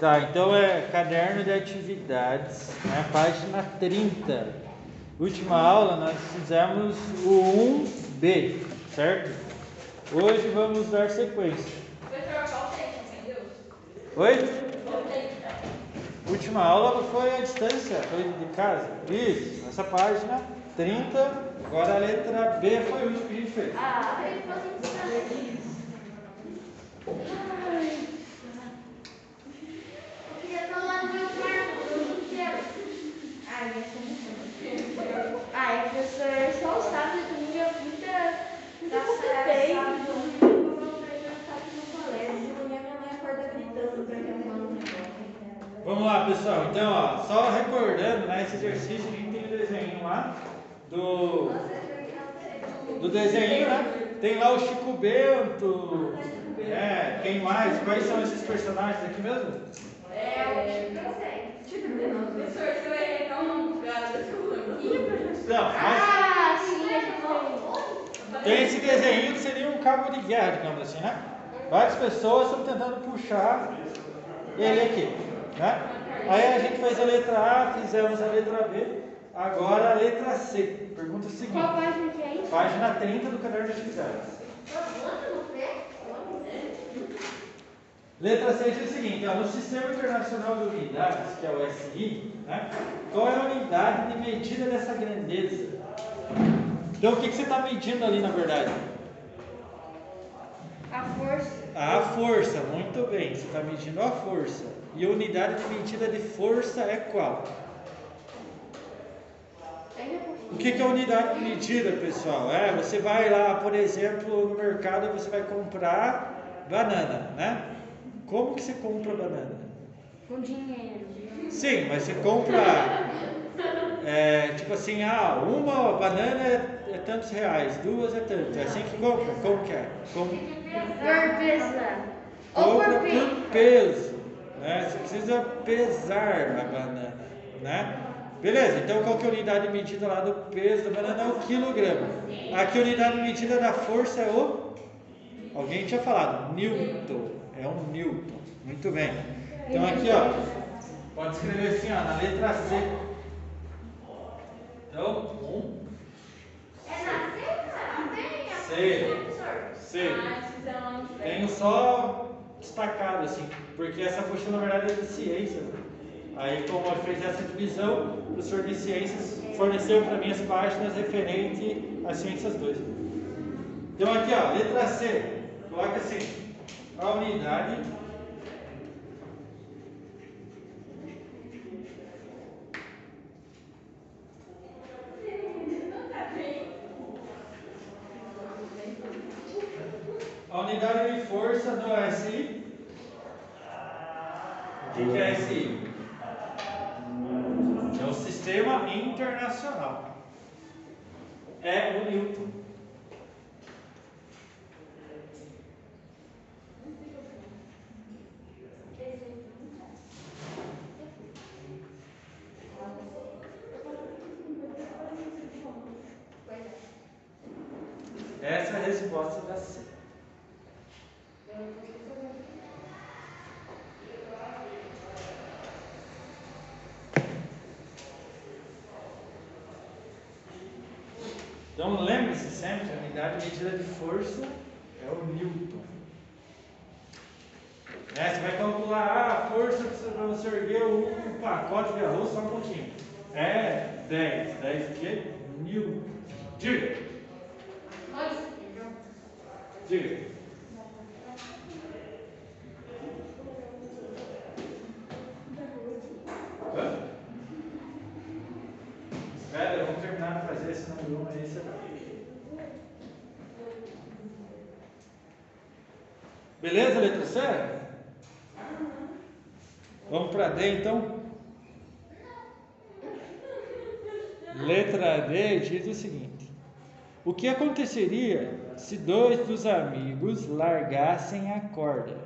Tá, então é caderno de atividades, né, página 30. Última aula nós fizemos o 1B, certo? Hoje vamos dar sequência. Oi? Última aula foi a distância, foi de casa. Isso, essa página 30. Agora a letra B foi o último que a gente fez. Ah, ele fazendo isso. Ai. Eu queria estar lá no meu quarto, eu não quero. Ai, eu sou muito Ai, professor, só o sábado e domingo eu bem. Vamos lá, pessoal. Então, ó, só recordando, né, esse exercício a gente tem o desenho lá do do desenho, né? Tem lá o Chico Bento. É, quem mais? Quais são esses personagens aqui mesmo? É, o Chico eu sei. Chico Bento. Professor, se eu errar o nome do cara, deixa eu lembrar. Ih, professor. Não, mas Ah, sim, gente tem esse desenho que seria um cabo de guerra, digamos assim, né? Várias pessoas estão tentando puxar ele aqui, né? Aí a gente fez a letra A, fizemos a letra B, agora a letra C. Pergunta seguinte. Qual página que é isso? Página 30 do caderno de atividades. Letra C diz o seguinte: ó, no Sistema Internacional de Unidades, que é o SI, né, qual é a unidade de medida dessa grandeza? Então, o que, que você está medindo ali na verdade? A força. A força, muito bem, você está medindo a força. E a unidade de medida de força é qual? O que, que é unidade de medida, pessoal? É, você vai lá, por exemplo, no mercado, você vai comprar banana, né? Como que você compra banana? Com dinheiro. Sim, mas você compra, é, tipo assim, ah, uma banana é, é tantos reais, duas é tantos, é assim que compra? Como que é? Como? Por pesar. Ou por por peso. peso, né? Você precisa pesar a banana, né? Beleza, então qual que é a unidade de medida lá do peso da banana? É o quilograma. Aqui a unidade de medida da força é o... Alguém tinha falado, Newton. É um Newton. Muito bem. Então aqui, ó, pode escrever assim, ó, na letra C. Então, um, É na C. professor? C. Ah, no Tenho só destacado assim, porque essa apostila na verdade é de ciências. né? Aí como eu fez essa divisão, o professor de ciências forneceu para mim as páginas referentes às ciências 2. Então aqui ó, letra C, coloca assim, a unidade a unidade de força do SI. O que é SI? É o sistema internacional. É o Newton. Essa é a resposta da C. Então lembre-se sempre, a unidade de medida de força é o Newton. Né, Você vai calcular ah, a força para você erguer um pacote de arroz só um pouquinho. É 10. 10 o quê? Newton. Diga. Diga. Espera, vamos terminar de fazer, senão o Bruno aí você vai. Beleza, letra C? Vamos para D então? Letra D diz o seguinte: O que aconteceria se dois dos amigos largassem a corda?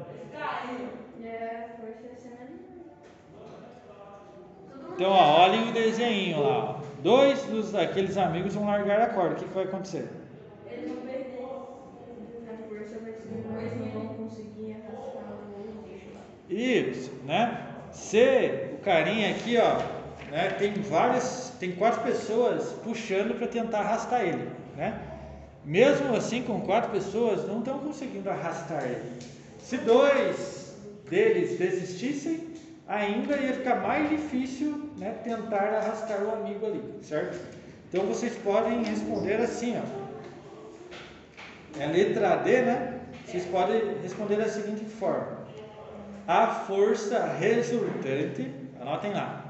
Então, ó, olhem o desenho lá. Dois dos daqueles amigos vão largar a corda. O que, que vai acontecer? Isso, né? Se o carinha aqui, ó, né, tem várias, tem quatro pessoas puxando para tentar arrastar ele, né? Mesmo assim, com quatro pessoas, não estão conseguindo arrastar ele. Se dois deles desistissem, ainda ia ficar mais difícil né, tentar arrastar o amigo ali, certo? Então vocês podem responder assim, ó. É a letra D, né? Vocês podem responder da seguinte forma: A força resultante, anotem lá.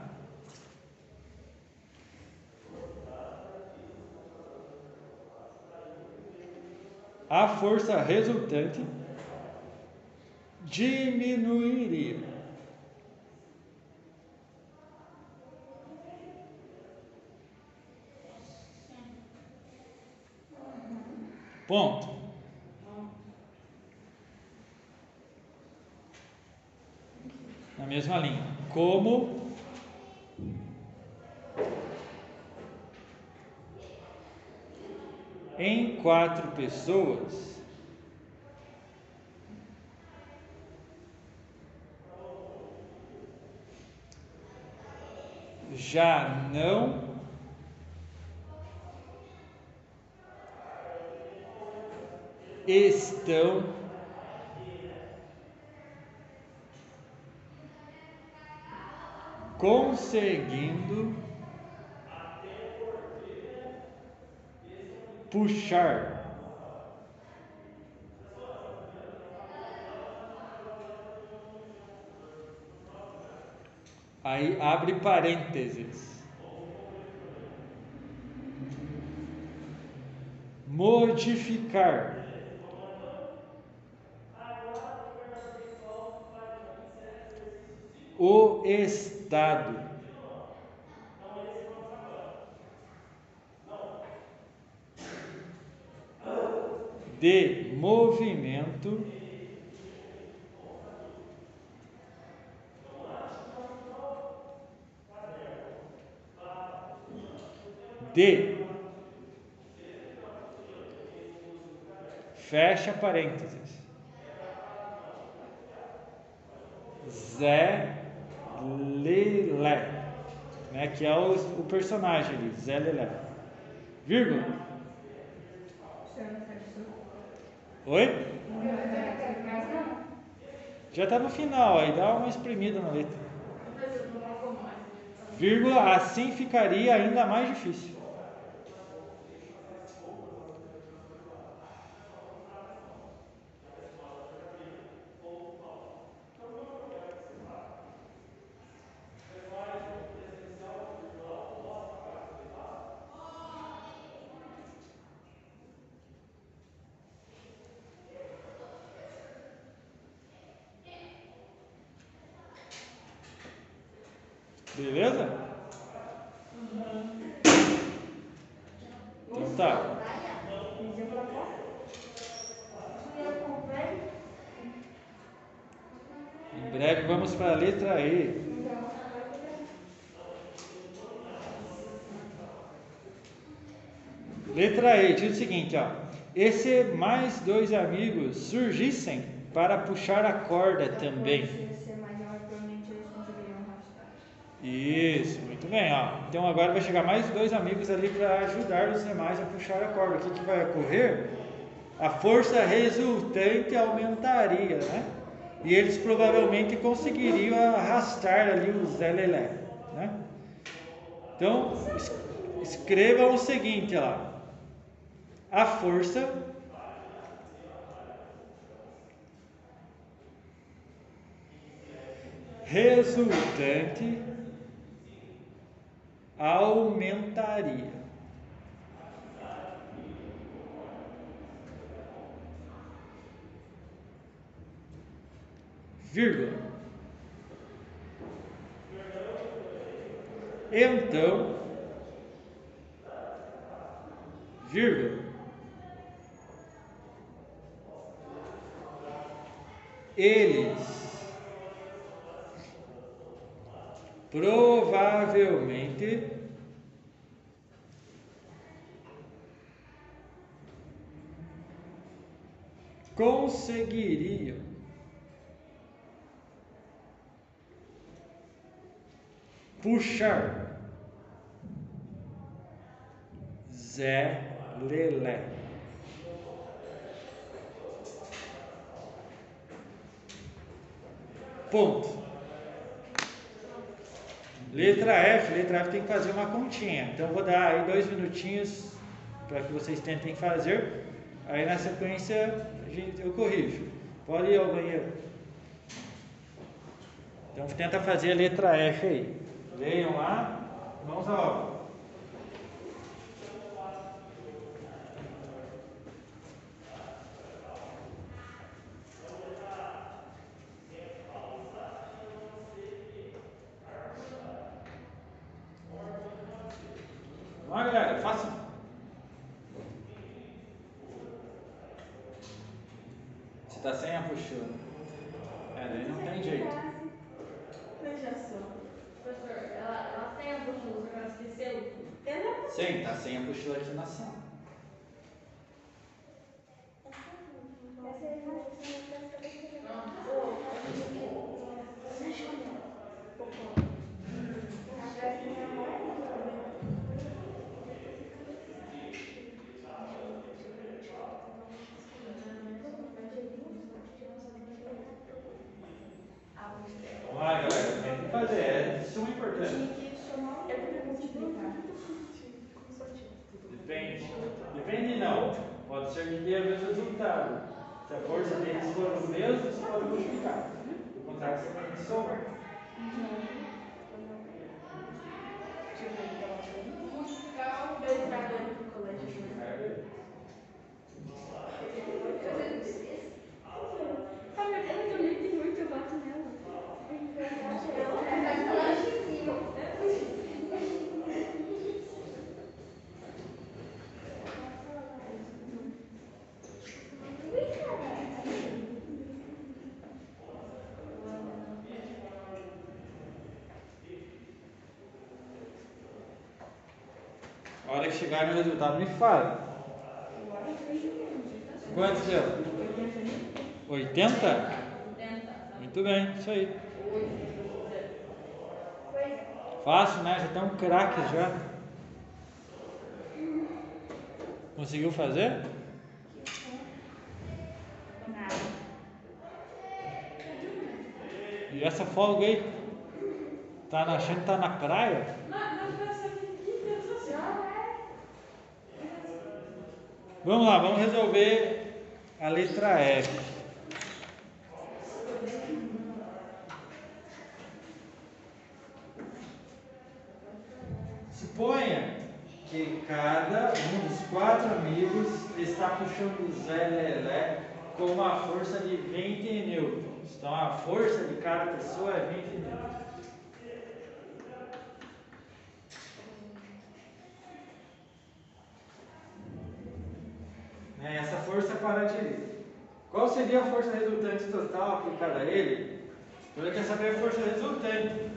A força resultante diminuiria. Ponto. Na mesma linha. Como? Em quatro pessoas. Já não. Estão conseguindo puxar Aí abre parênteses. Modificar. O estado. De movimento de fecha parênteses Zé né, que é o, o personagem ali, Zé Lelé. Vírgula. Oi? Já está no final, aí dá uma espremida na letra. Vírgula, assim ficaria ainda mais difícil. Beleza? Então tá. Em breve vamos para a letra E. Letra E diz o seguinte, ó. E se mais dois amigos surgissem para puxar a corda também? Isso, muito bem. Ó. Então agora vai chegar mais dois amigos ali para ajudar os demais a puxar a corda. O que, que vai ocorrer? A força resultante aumentaria, né? E eles provavelmente conseguiriam arrastar ali o Zé Lelé, né? Então, escrevam o seguinte lá. A força resultante aumentaria. Vírgula. Então, vírgula. eles provavelmente conseguiriam puxar Zé Lelé. Ponto. Letra F, letra F tem que fazer uma continha. Então vou dar aí dois minutinhos para que vocês tentem fazer. Aí na sequência eu corrijo. Pode ir ao banheiro. Então tenta fazer a letra F aí. Leiam lá, mãos à obra. Vamos lá, galera, faça. Você está sem a puxura. É, daí não tem jeito. Veja só. Professor, ela, ela tem a postura, ela esqueceu. Sim, tá sem a puxura aqui na sala. Vamos lá, galera. Tem que fazer. É de suma importância. Depende. Depende não. Pode ser que dê o mesmo resultado. Se a força deles for o mesmo, você pode multiplicar. Do contrário, você tem que somar. A hora que chegar no resultado, me fala. Quantos deu? 80? Tenta. Muito bem, isso aí. Fácil, né? Já estão craques já. Conseguiu fazer? E essa folga aí? Tá achando que tá na praia? Vamos lá, vamos resolver a letra F. Suponha que cada um dos quatro amigos está puxando o Zé Lelé com uma força de 20 newtons. Então a força de cada pessoa é 20 newtons. Qual seria a força resultante total aplicada a ele? Ele quer saber a força resultante.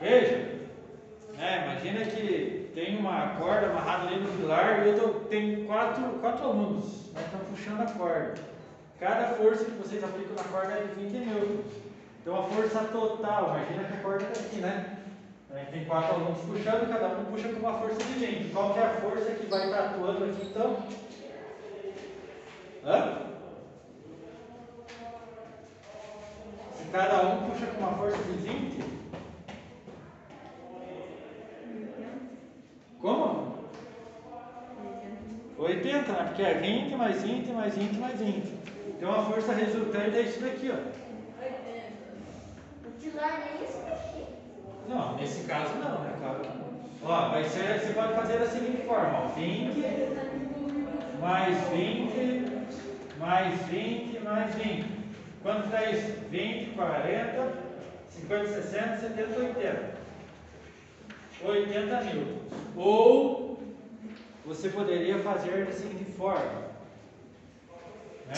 Veja, né, imagina que tem uma corda amarrada ali no pilar e eu tem quatro, quatro alunos né, estão puxando a corda. Cada força que vocês aplicam na corda é de 20 newtons. Então a força total, imagina que a corda está aqui, né? Aí Tem quatro alunos puxando, cada um puxa com uma força de 20. Qual que é a força que vai estar atuando aqui então? Hã? Se cada um puxa com uma força de 20, como? 80, né? Porque é 20 mais 20 mais 20 mais 20. Então a força resultante é isso daqui, ó. Não, nesse caso não, né? Claro que não. Ó, vai ser, você pode fazer da seguinte forma, ó. 20 mais 20 mais 20 mais 20. Quanto dá isso? 20, 40, 50, 60, 70, 80. 80 newtons. Ou você poderia fazer da seguinte forma, né?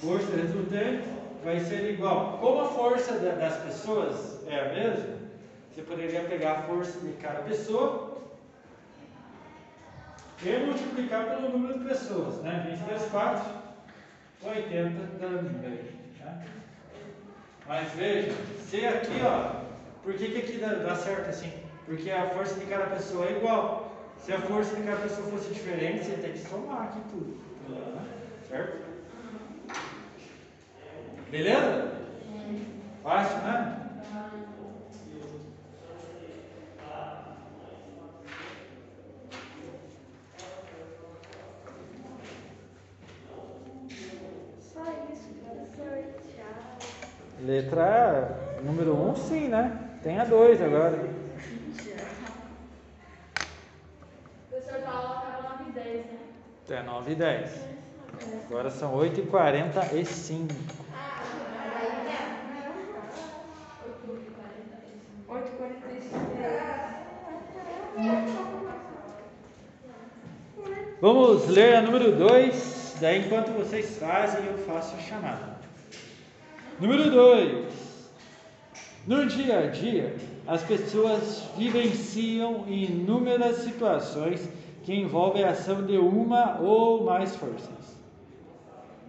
Força resultante vai ser igual. Como a força da- das pessoas é a mesma, você poderia pegar a força de cada pessoa e multiplicar pelo número de pessoas, né? 20 vezes 4, 80 também. Né? Mas veja, se aqui, ó, por que, que aqui dá, dá certo assim? Porque a força de cada pessoa é igual. Se a força de cada pessoa fosse diferente, você tem que somar aqui tudo. né? Certo? Beleza? Fácil, né? Só isso, professor. Tchau. Letra número 1, um, sim, né? Tem a 2 agora. O professor Paulo acaba 9 e 10, né? Até 9 e 10. Agora são 8 e 45. Oito e quarenta e cinco. Vamos ler a número 2. Daí, enquanto vocês fazem, eu faço a chamada. Número 2. No dia a dia, as pessoas vivenciam inúmeras situações que envolvem a ação de uma ou mais forças.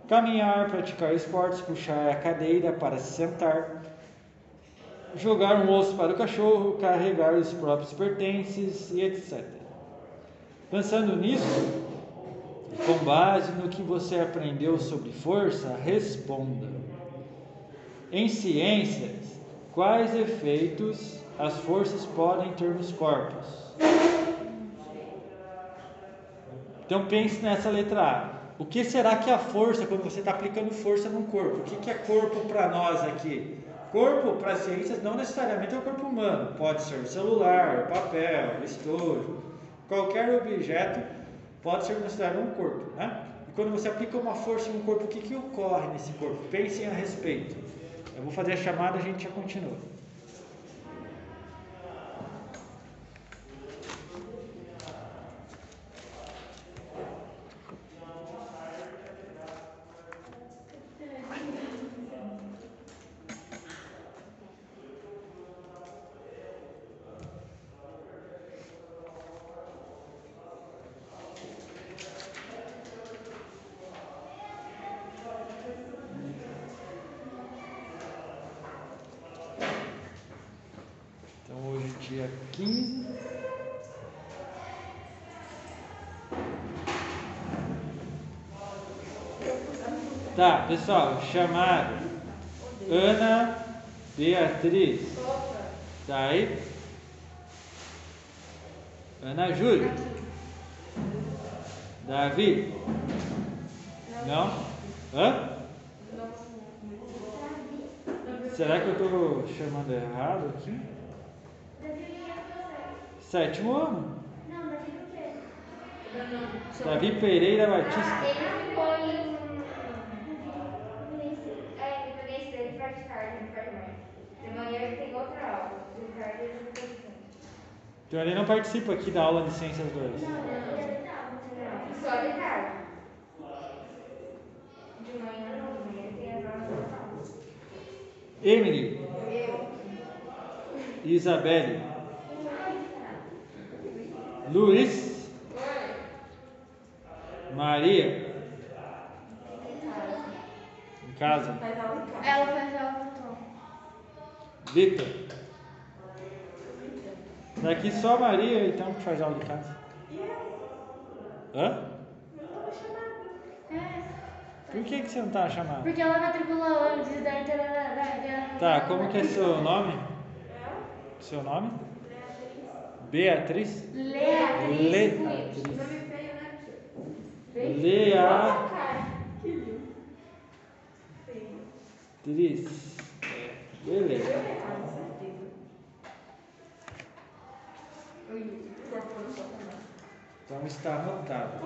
Caminhar, praticar esportes, puxar a cadeira para se sentar, jogar um osso para o cachorro, carregar os próprios pertences e etc. Pensando nisso, com base no que você aprendeu sobre força, responda. Em ciências, quais efeitos as forças podem ter nos corpos? Então pense nessa letra A. O que será que a força, quando você está aplicando força num corpo? O que, que é corpo para nós aqui? Corpo, para as ciências, não necessariamente é o corpo humano. Pode ser celular, papel, estojo, qualquer objeto pode ser considerado um corpo, né? E quando você aplica uma força no corpo, o que, que ocorre nesse corpo? Pensem a respeito. Eu vou fazer a chamada e a gente já continua. Então hoje dia 15. Tá, pessoal, chamado Ana Beatriz. Tá aí? Ana Júlia. Davi. Não? Hã? Será que eu tô chamando errado aqui? Sétimo ano. Não, mas ele o quê? Davi Pereira Batista. Ele foi um. É, independência dele faz tarde, não faz mais. De manhã ele tem outra aula. De tarde ele não tem Então ele não participa aqui da aula de Ciências 2. Não, não. Só de tarde. De manhã não, de manhã tem as aulas normais. Emily, Eu. Isabelle, Luiz, Maria, em casa, Faz aula em casa. Ela faz aula então. Vitor. Daqui só a Maria então que faz aula de casa. Hã? Por que, que você não tá chamando? Porque ela matriculou antes da internet. Tá, como que é seu nome? Seu nome? Beatriz? Leatriz. Leatriz. Nome? Lea. Que lindo. Tris. Beleza. Então está anotado.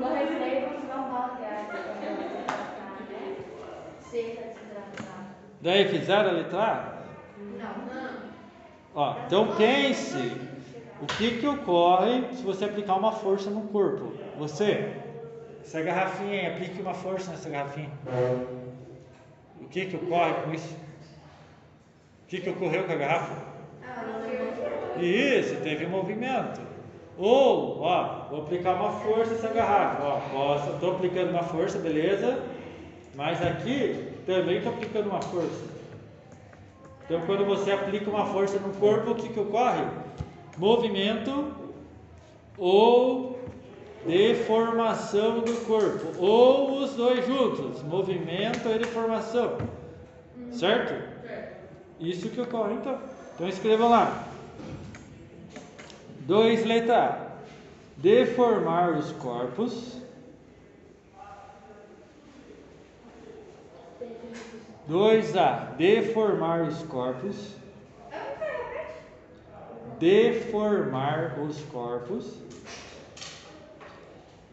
No recreio, vamos dar um balde de água. Seca, desidratado. Daí fizeram a letra A? Não. Ó, então pense o que, que ocorre se você aplicar uma força no corpo. Você essa garrafinha aí, aplique uma força nessa garrafinha. O que que ocorre com isso? O que que ocorreu com a garrafa? Isso, teve movimento. Ou, ó, vou aplicar uma força nessa garrafa. Ó, posso, estou aplicando uma força, beleza? Mas aqui também estou aplicando uma força. Então, quando você aplica uma força no corpo, o que, que ocorre? Movimento ou deformação do corpo, ou os dois juntos, movimento e deformação, certo? Isso que ocorre então. Então escrevam lá. 2 letra A. Deformar os corpos. 2A. Deformar os corpos. Deformar os corpos.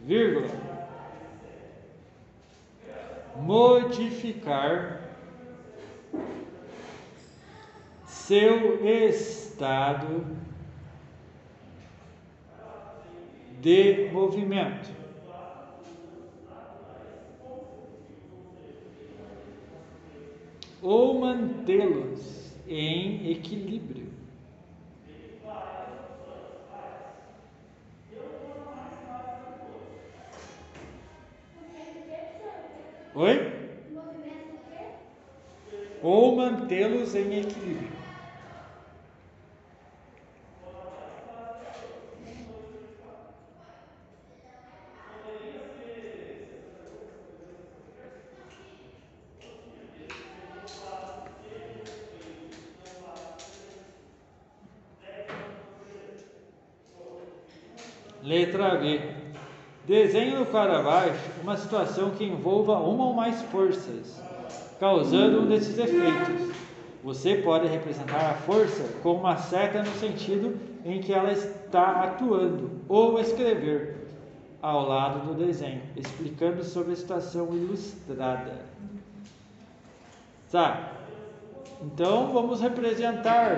Vírgula. Modificar seu estado de movimento. Ou mantê-los em equilíbrio. Oi? Ou mantê-los em equilíbrio. Letra B. Desenhe no abaixo uma situação que envolva uma ou mais forças, causando um desses efeitos. Você pode representar a força com uma seta no sentido em que ela está atuando, ou escrever ao lado do desenho, explicando sobre a situação ilustrada. Tá. Então vamos representar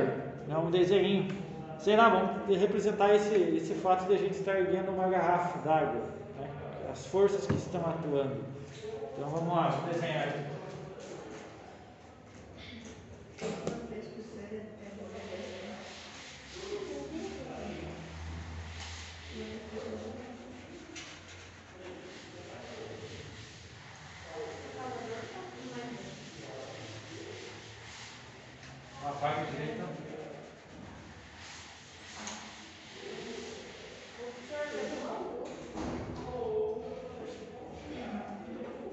né, um desenho sei lá, vamos representar esse, esse fato de a gente estar erguendo uma garrafa d'água, né? as forças que estão atuando. Então vamos lá, vamos desenhar aqui. Apaga direito.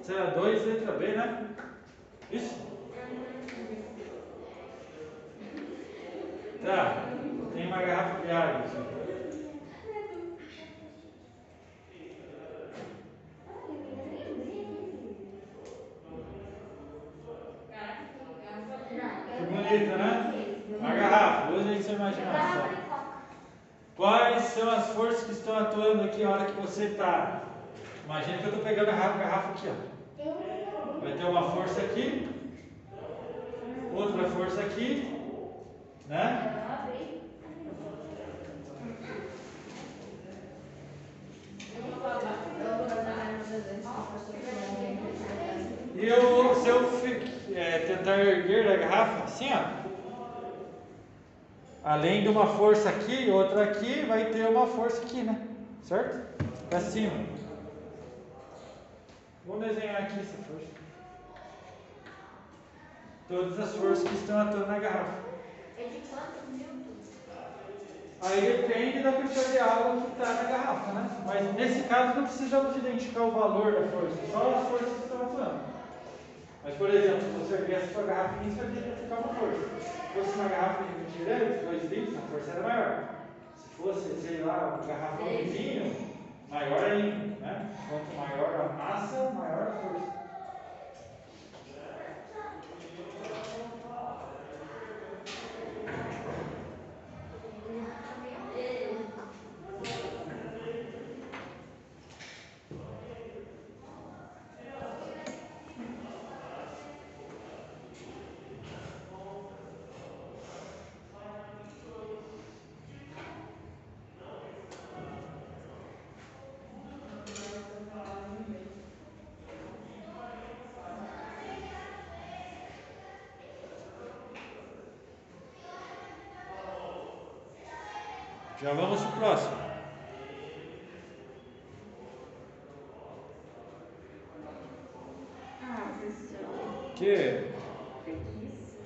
Será 2, letra B, né? Isso? Tá. Tem uma garrafa de água. aqui. Bonita, né? Uma garrafa. Use aí sua imaginação. Quais são as forças que estão atuando aqui na hora que você está? Imagina que eu estou pegando a garrafa aqui, ó. Vai ter uma força aqui, outra força aqui, né? E eu, se eu fi- é, tentar erguer a garrafa assim, ó. Além de uma força aqui e outra aqui, vai ter uma força aqui, né? Certo? Pra cima. Vamos desenhar aqui essa força. Todas as forças que estão atuando na garrafa. É de quantos minutos? Aí depende da quantidade de água que está na garrafa, né? Mas nesse caso não precisamos identificar o valor da força, só as forças que estão atuando. Mas, por exemplo, se você viesse sua garrafinha, você vai identificar uma força. Se fosse uma garrafa de refrigerante, 2 litros, a força era maior. Se fosse, sei lá, uma garrafa de vinho, maior ainda, né? Quanto maior a massa, maior a força. Já vamos pro próximo. Ah, professor. Que? Preguiça.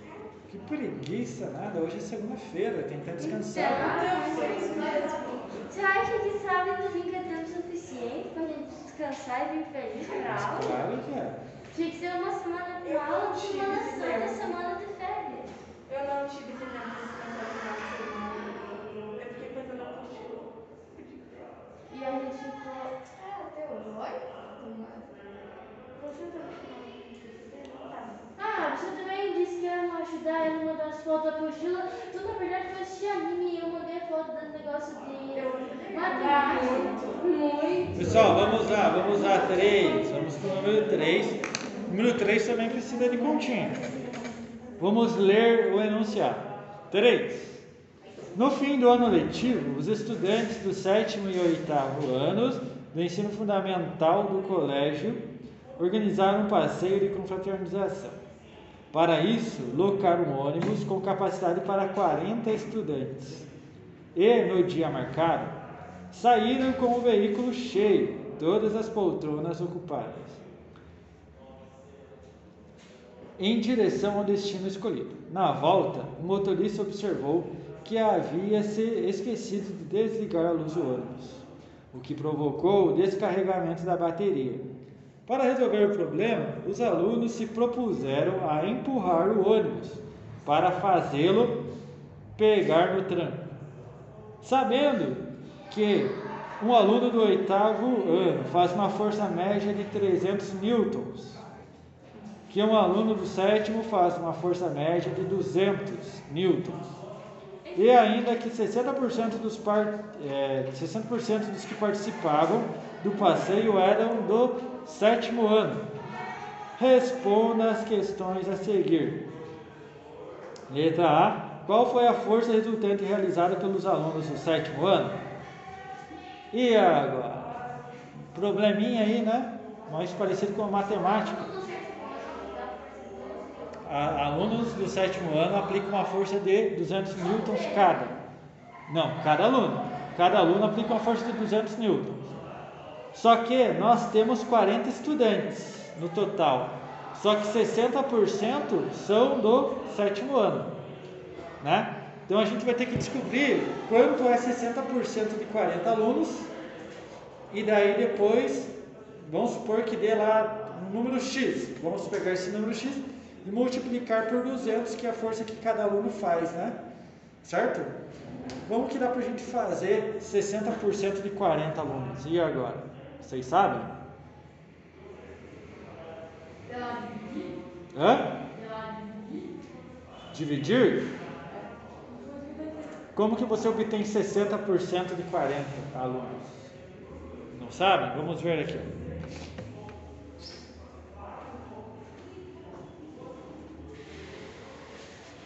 Que preguiça, nada. Hoje é segunda-feira, tem que estar Então, descansado. Você acha que sábado e domingo é tempo suficiente pra gente descansar e vir feliz pra Mas aula? claro que é. Tinha que ser uma semana com aula, santa, semana E a gente ficou. Ah, até hoje. Oi? Você Ah, você também disse que ia me ajudar em uma das fotos da apostila. Tu, na verdade, foi assistir anime e eu mandei a foto do negócio de matemática. Muito. Pessoal, vamos lá, vamos lá. Três. Vamos pro número 3. Número 3 também precisa de continha. Vamos ler o enunciado. 3. No fim do ano letivo, os estudantes do sétimo e oitavo anos do ensino fundamental do colégio organizaram um passeio de confraternização. Para isso, locaram um ônibus com capacidade para 40 estudantes. E, no dia marcado, saíram com o veículo cheio, todas as poltronas ocupadas, em direção ao destino escolhido. Na volta, o motorista observou que havia se esquecido de desligar a luz do ônibus, o que provocou o descarregamento da bateria. Para resolver o problema, os alunos se propuseram a empurrar o ônibus para fazê-lo pegar no tranco. Sabendo que um aluno do oitavo ano faz uma força média de 300 newtons, que um aluno do sétimo faz uma força média de 200 newtons, e ainda que 60% dos, par, é, 60% dos que participavam do passeio eram do sétimo ano. Responda as questões a seguir. Letra A. Qual foi a força resultante realizada pelos alunos do sétimo ano? E agora? Probleminha aí, né? Mais parecido com a matemática. A- alunos do sétimo ano aplicam uma força de 200 newtons cada. Não, cada aluno. Cada aluno aplica uma força de 200 newtons. Só que nós temos 40 estudantes no total. Só que 60% são do sétimo ano, né? Então a gente vai ter que descobrir quanto é 60% de 40 alunos e daí depois vamos supor que dê lá um número X. Vamos pegar esse número X e multiplicar por 200, que é a força que cada aluno faz, né? Certo? Como que dá pra gente fazer 60% de 40 alunos? E agora? Vocês sabem? Hã? Dividir? Como que você obtém 60% de 40 alunos? Não sabem? Vamos ver aqui.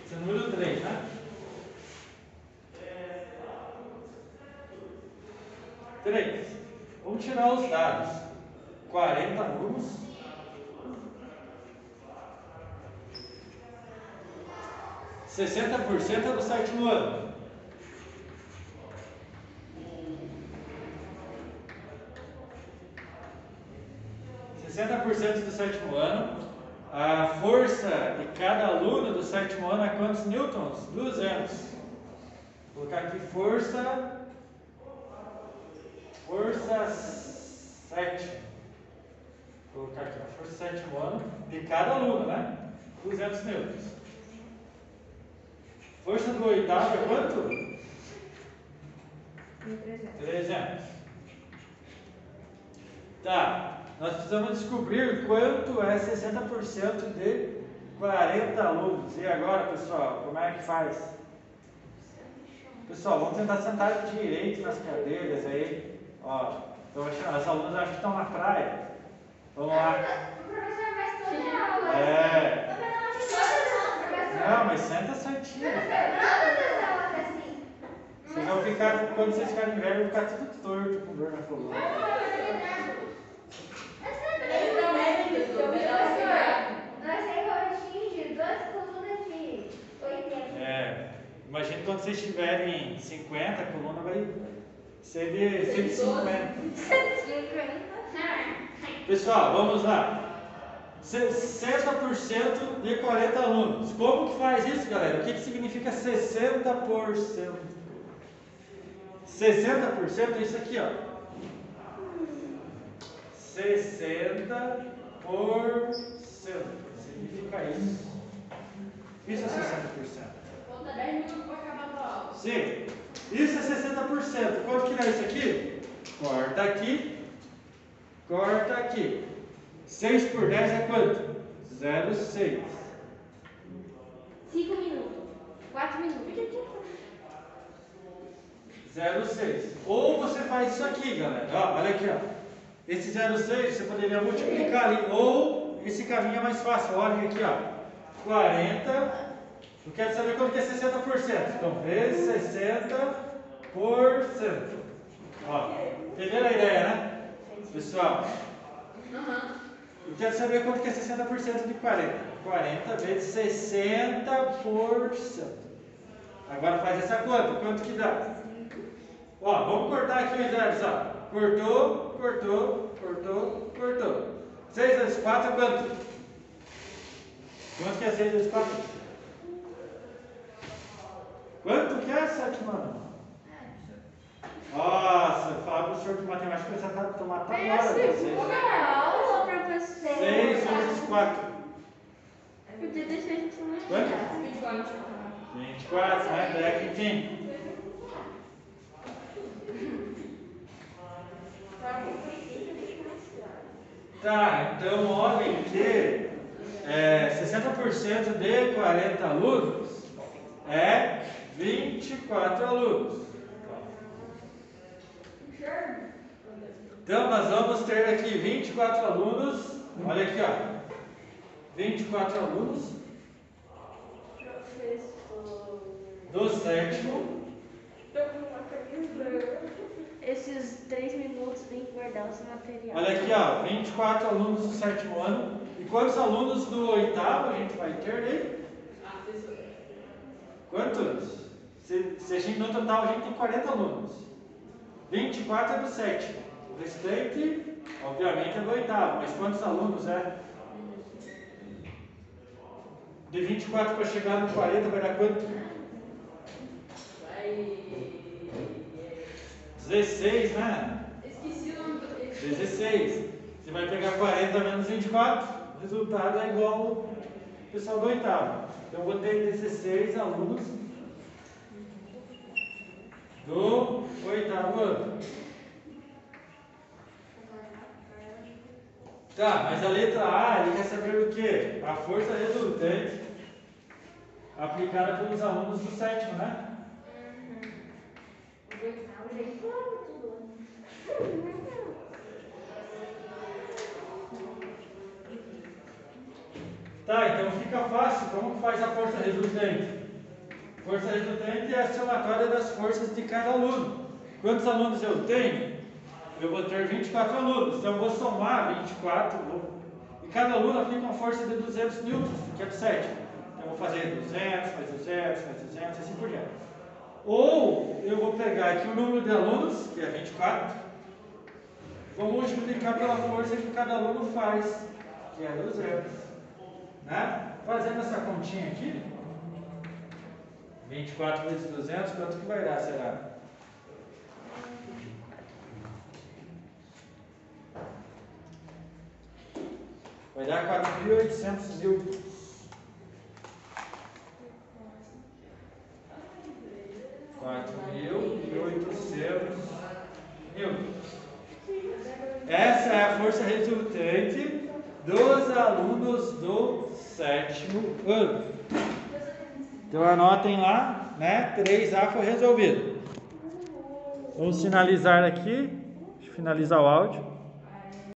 Esse é o número 3, né? Três. Vamos tirar os dados. 40 alunos. Sessenta por cento é do sétimo ano. Sessenta por cento do sétimo ano. A força de cada aluno do sétimo ano é quantos newtons? 200. Vou colocar aqui força. Força 7. Vou colocar aqui a força sétimo ano de cada aluno, né? 200 newtons. Força do oitavo é quanto? 300. Tá. Nós precisamos descobrir quanto é 60% de 40 alunos. E agora, pessoal, como é que faz? Pessoal, vamos tentar sentar direito nas cadeiras aí. Ó, tô achando, as alunas acho que estão na praia. Vamos lá. O professor vai toda aula. É. Não, mas senta certinho. Vocês vão ficar, quando vocês ficarem velhos, vão ficar tudo torto com dor na coluna. Ele também me deu Nós temos roxinho de duas colunas de 80. É. Imagina quando vocês tiverem 50, a coluna vai ser de 150. 150. Pessoal, vamos lá. 60% de 40 alunos. Como que faz isso, galera? O que, que significa 60%? 60% é isso aqui, ó. 60% significa isso. Isso é 60%. Falta 10 minutos para acabar a tua aula. Sim. Isso é 60%. Quanto que dá isso aqui? Corta aqui. Corta aqui. 6 por 10 é quanto? 0,6. 5 minutos. 4 minutos. 0,6. Ou você faz isso aqui, galera. Ó, olha aqui, ó. Esse 0,6 você poderia multiplicar ali. Ou esse caminho é mais fácil. Olha aqui, ó. 40. Eu quero saber quanto que é 60%. Então, vezes 60%. Ó, entenderam a ideia, né? Pessoal, eu quero saber quanto que é 60% de 40. 40 vezes 60%. Agora faz essa conta. Quanto que dá? Ó, vamos cortar aqui os zeros, ó. Cortou, cortou, cortou, cortou. 6 vezes 4 é quanto? Quanto que é 6 vezes 4? Que é, sétimo ano? Nossa, falar pro senhor de matemática precisa tá- tomar tá Tem a hora. vocês. segunda aula, professor. 6 vezes 4. Podia deixar a gente mais Quanto? 24. 24, né? Black, enfim. Tá, então olhem que é, 60% de 40 alunos é 24 alunos. Então nós vamos ter aqui 24 alunos. Olha aqui, ó. 24 alunos Professor. do sétimo. Camisa. Esses 3 minutos tem que guardar esse material. Olha aqui, ó. 24 alunos do sétimo ano. E quantos alunos do oitavo a gente vai ter? Ah, professor. Quantos? Se, se a gente no total a gente tem 40 alunos. 24 é do sétimo. O restante, obviamente, é do oitavo. Mas quantos alunos é? De 24 para chegar no 40 vai dar quanto? Vai. 16, né? Esqueci o nome do professor. 16. Você vai pegar 40 menos 24. O resultado é igual ao pessoal do oitavo. Então eu vou ter 16 alunos do oitavo ano. Tá, mas a letra A, ele quer saber o quê? A força resultante aplicada pelos alunos do sétimo, né? Tá, então fica fácil. Como faz a força resultante? Força resultante é a somatória das forças de cada aluno. Quantos alunos eu tenho? Eu vou ter 24 alunos. Então eu vou somar 24. Vou... E cada aluno aplica uma força de 200 newtons, que é do sétimo. Então eu vou fazer 200, mais 200, mais 200 e assim por diante. Ou eu vou pegar aqui o número de alunos, que é 24, vou multiplicar pela força que cada aluno faz, que é 200. Né? Fazendo essa continha aqui, 24 vezes 200, quanto que vai dar, será? Vai dar 4.800 newtons. Quatro mil e oitocentos newtons. Essa é a força resultante dos alunos do sétimo ano. Então anotem lá, né? 3A foi resolvido. Vamos finalizar aqui. Finalizar o áudio.